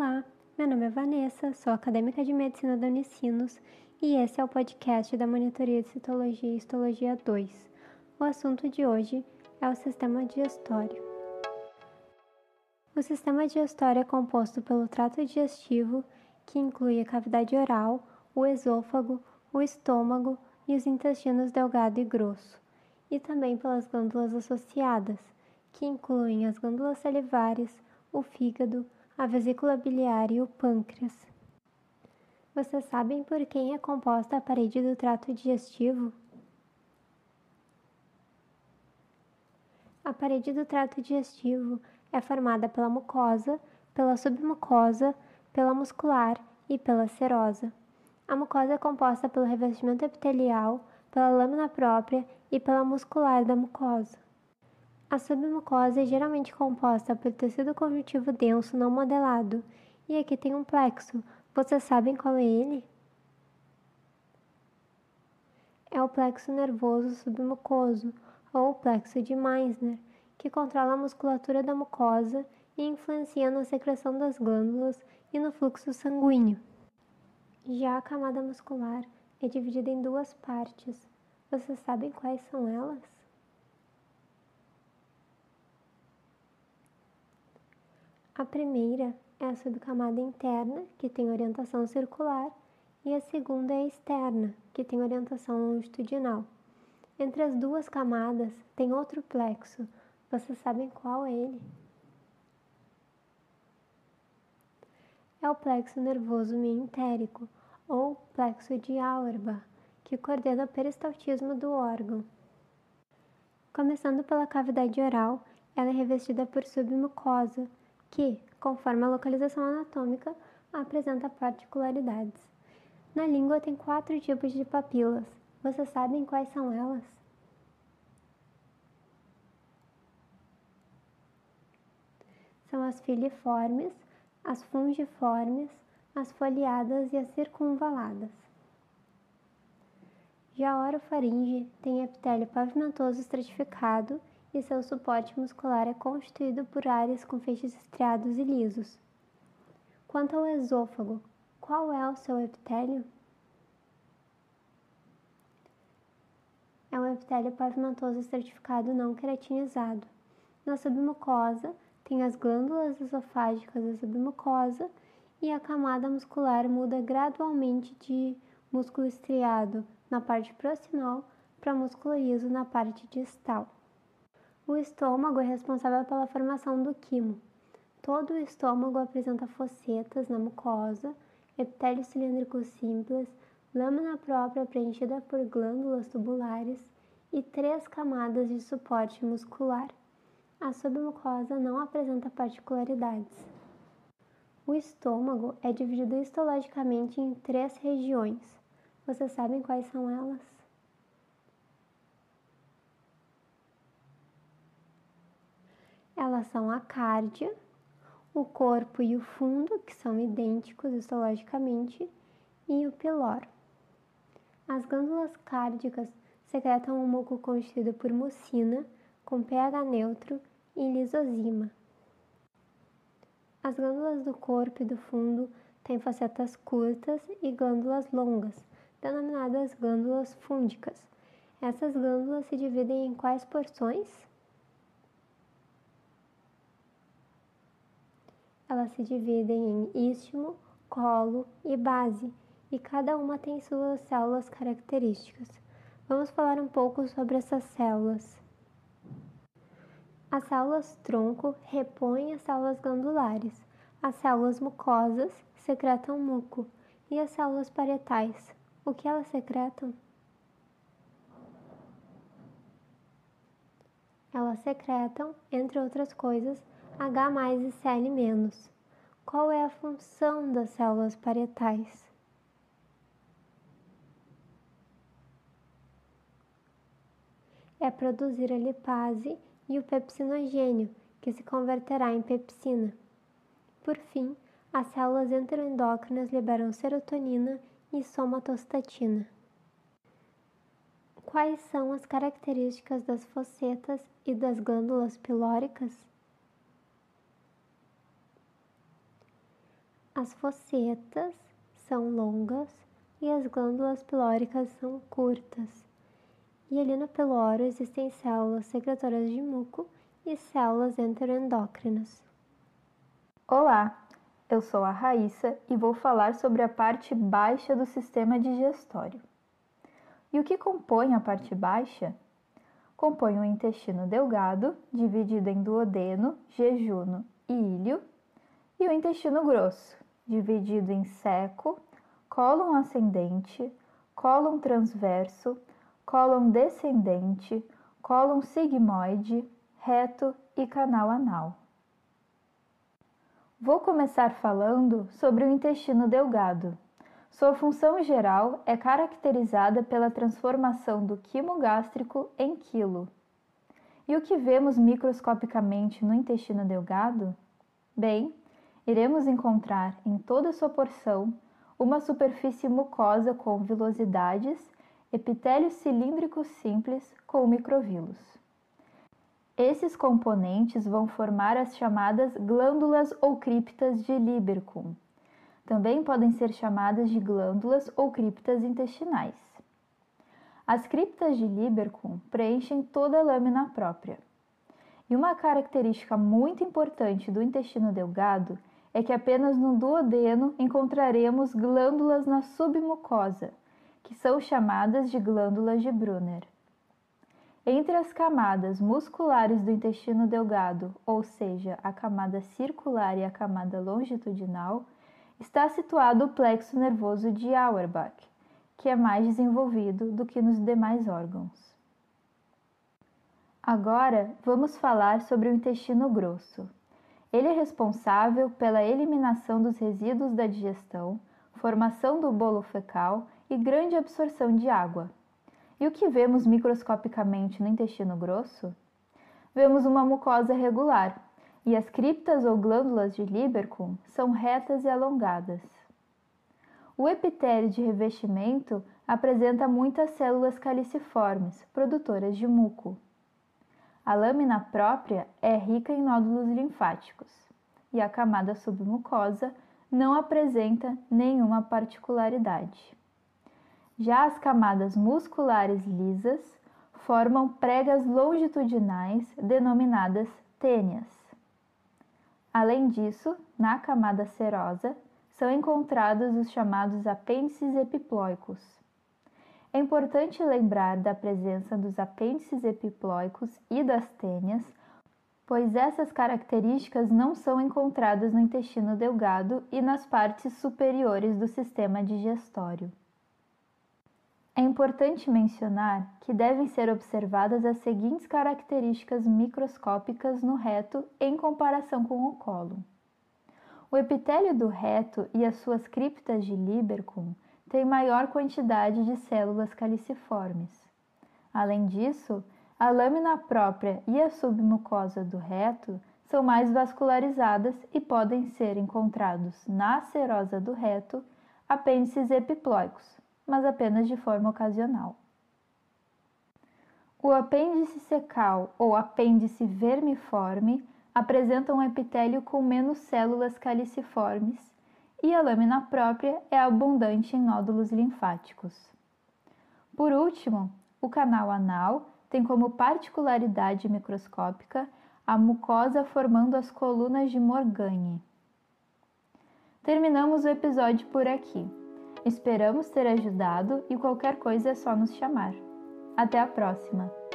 Olá, meu nome é Vanessa, sou acadêmica de medicina da Unicinos e esse é o podcast da Monitoria de Citologia e Histologia 2. O assunto de hoje é o sistema digestório. O sistema digestório é composto pelo trato digestivo, que inclui a cavidade oral, o esôfago, o estômago e os intestinos delgado e grosso, e também pelas glândulas associadas, que incluem as glândulas salivares, o fígado, a vesícula biliar e o pâncreas. Vocês sabem por quem é composta a parede do trato digestivo? A parede do trato digestivo é formada pela mucosa, pela submucosa, pela muscular e pela serosa. A mucosa é composta pelo revestimento epitelial, pela lâmina própria e pela muscular da mucosa. A submucosa é geralmente composta por tecido conjuntivo denso não modelado, e aqui tem um plexo. Vocês sabem qual é ele? É o plexo nervoso submucoso, ou plexo de Meissner, que controla a musculatura da mucosa e influencia na secreção das glândulas e no fluxo sanguíneo. Já a camada muscular é dividida em duas partes. Vocês sabem quais são elas? A primeira é a subcamada interna, que tem orientação circular, e a segunda é a externa, que tem orientação longitudinal. Entre as duas camadas tem outro plexo. Vocês sabem qual é ele? É o plexo nervoso meentérico, ou plexo de Auerbach, que coordena o peristaltismo do órgão. Começando pela cavidade oral, ela é revestida por submucosa, que, conforme a localização anatômica, apresenta particularidades. Na língua tem quatro tipos de papilas. Vocês sabem quais são elas? São as filiformes, as fungiformes, as foliadas e as circunvaladas. Já a orofaringe tem epitélio pavimentoso estratificado e seu suporte muscular é constituído por áreas com feixes estriados e lisos. Quanto ao esôfago, qual é o seu epitélio? É um epitélio pavimentoso estratificado não queratinizado. Na submucosa, tem as glândulas esofágicas da submucosa e a camada muscular muda gradualmente de músculo estriado na parte proximal para músculo liso na parte distal. O estômago é responsável pela formação do quimo. Todo o estômago apresenta fossetas na mucosa, epitélio cilíndrico simples, lâmina própria preenchida por glândulas tubulares e três camadas de suporte muscular. A submucosa não apresenta particularidades. O estômago é dividido histologicamente em três regiões. Vocês sabem quais são elas? Elas são a cárdia, o corpo e o fundo, que são idênticos histologicamente, e o piloro. As glândulas cárdicas secretam um muco constituído por mucina, com pH neutro e lisozima. As glândulas do corpo e do fundo têm facetas curtas e glândulas longas, denominadas glândulas fúndicas. Essas glândulas se dividem em quais porções? Elas se dividem em istmo, colo e base, e cada uma tem suas células características. Vamos falar um pouco sobre essas células. As células tronco repõem as células glandulares. As células mucosas secretam muco. E as células parietais, o que elas secretam? Elas secretam, entre outras coisas, H e Cl. Qual é a função das células parietais? É produzir a lipase e o pepsinogênio, que se converterá em pepsina. Por fim, as células enteroendócrinas liberam serotonina e somatostatina. Quais são as características das fossetas e das glândulas pilóricas? As fossetas são longas e as glândulas pilóricas são curtas. E ali no piloro existem células secretoras de muco e células enteroendócrinas. Olá, eu sou a Raíssa e vou falar sobre a parte baixa do sistema digestório. E o que compõe a parte baixa? Compõe o intestino delgado, dividido em duodeno, jejuno e íleo, e o intestino grosso, dividido em seco, cólon ascendente, cólon transverso, cólon descendente, cólon sigmoide, reto e canal anal. Vou começar falando sobre o intestino delgado. Sua função geral é caracterizada pela transformação do quimo gástrico em quilo. E o que vemos microscopicamente no intestino delgado? Bem, iremos encontrar em toda sua porção uma superfície mucosa com vilosidades epitélio cilíndrico simples com microvilos. Esses componentes vão formar as chamadas glândulas ou criptas de Lieberkühn. Também podem ser chamadas de glândulas ou criptas intestinais. As criptas de Lieberkühn preenchem toda a lâmina própria. E uma característica muito importante do intestino delgado é que apenas no duodeno encontraremos glândulas na submucosa, que são chamadas de glândulas de Brunner. Entre as camadas musculares do intestino delgado, ou seja, a camada circular e a camada longitudinal, está situado o plexo nervoso de Auerbach, que é mais desenvolvido do que nos demais órgãos. Agora vamos falar sobre o intestino grosso. Ele é responsável pela eliminação dos resíduos da digestão, formação do bolo fecal e grande absorção de água. E o que vemos microscopicamente no intestino grosso? Vemos uma mucosa regular, e as criptas ou glândulas de Lieberkühn são retas e alongadas. O epitélio de revestimento apresenta muitas células caliciformes, produtoras de muco. A lâmina própria é rica em nódulos linfáticos, e a camada submucosa não apresenta nenhuma particularidade. Já as camadas musculares lisas formam pregas longitudinais denominadas tênias. Além disso, na camada serosa são encontrados os chamados apêndices epiploicos. É importante lembrar da presença dos apêndices epiploicos e das tênias, pois essas características não são encontradas no intestino delgado e nas partes superiores do sistema digestório. É importante mencionar que devem ser observadas as seguintes características microscópicas no reto em comparação com o colo. O epitélio do reto e as suas criptas de Lieberkühn têm maior quantidade de células caliciformes. Além disso, a lâmina própria e a submucosa do reto são mais vascularizadas e podem ser encontrados na serosa do reto apêndices epiploicos, mas apenas de forma ocasional. O apêndice secal ou apêndice vermiforme apresenta um epitélio com menos células caliciformes e a lâmina própria é abundante em nódulos linfáticos. Por último, o canal anal tem como particularidade microscópica a mucosa formando as colunas de Morgane. Terminamos o episódio por aqui. Esperamos ter ajudado e qualquer coisa é só nos chamar. Até a próxima!